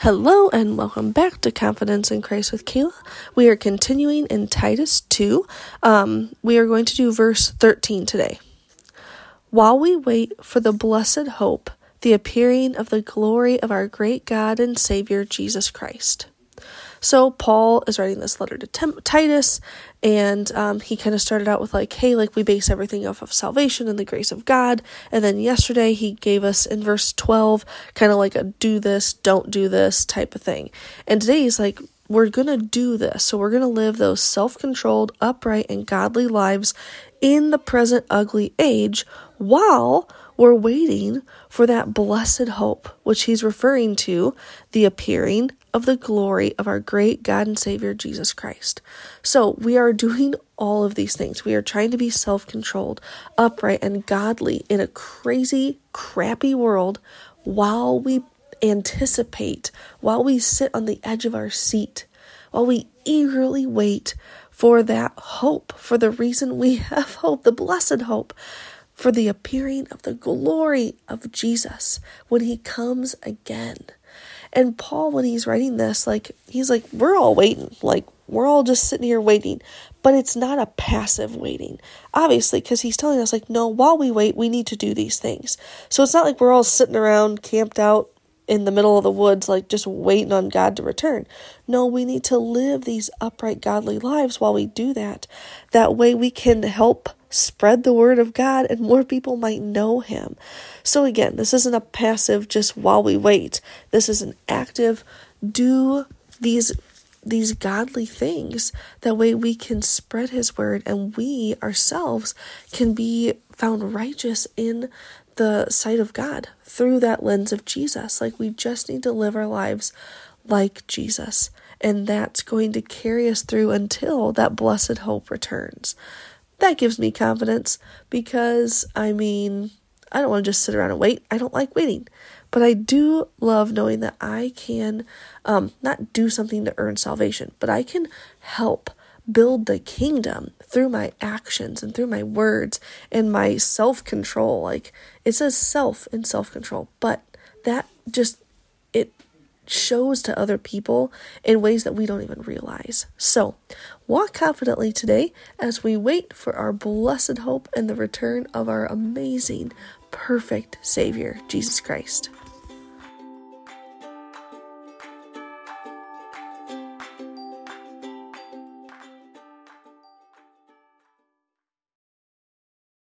Hello and welcome back to Confidence in Christ with Kala. We are continuing in Titus 2. Um, we are going to do verse 13 today. While we wait for the blessed hope, the appearing of the glory of our great God and Savior Jesus Christ. So Paul is writing this letter to Tim- Titus, and um, he kind of started out with like, "Hey, like we base everything off of salvation and the grace of God." And then yesterday he gave us in verse twelve kind of like a "do this, don't do this" type of thing. And today he's like, "We're gonna do this, so we're gonna live those self-controlled, upright, and godly lives in the present ugly age, while." We're waiting for that blessed hope, which he's referring to the appearing of the glory of our great God and Savior Jesus Christ. So we are doing all of these things. We are trying to be self controlled, upright, and godly in a crazy, crappy world while we anticipate, while we sit on the edge of our seat, while we eagerly wait for that hope, for the reason we have hope, the blessed hope for the appearing of the glory of Jesus when he comes again. And Paul, when he's writing this, like, he's like, we're all waiting. Like, we're all just sitting here waiting. But it's not a passive waiting, obviously, because he's telling us, like, no, while we wait, we need to do these things. So it's not like we're all sitting around camped out in the middle of the woods, like just waiting on God to return. No, we need to live these upright, godly lives while we do that. That way we can help spread the word of God and more people might know him. So again, this isn't a passive just while we wait. This is an active do these these godly things. That way we can spread his word and we ourselves can be found righteous in the sight of God through that lens of Jesus. Like we just need to live our lives like Jesus. And that's going to carry us through until that blessed hope returns that gives me confidence because I mean, I don't want to just sit around and wait. I don't like waiting. But I do love knowing that I can um, not do something to earn salvation, but I can help build the kingdom through my actions and through my words and my self control. Like it says self and self control, but that just it shows to other people in ways that we don't even realize. So, walk confidently today as we wait for our blessed hope and the return of our amazing, perfect Savior, Jesus Christ.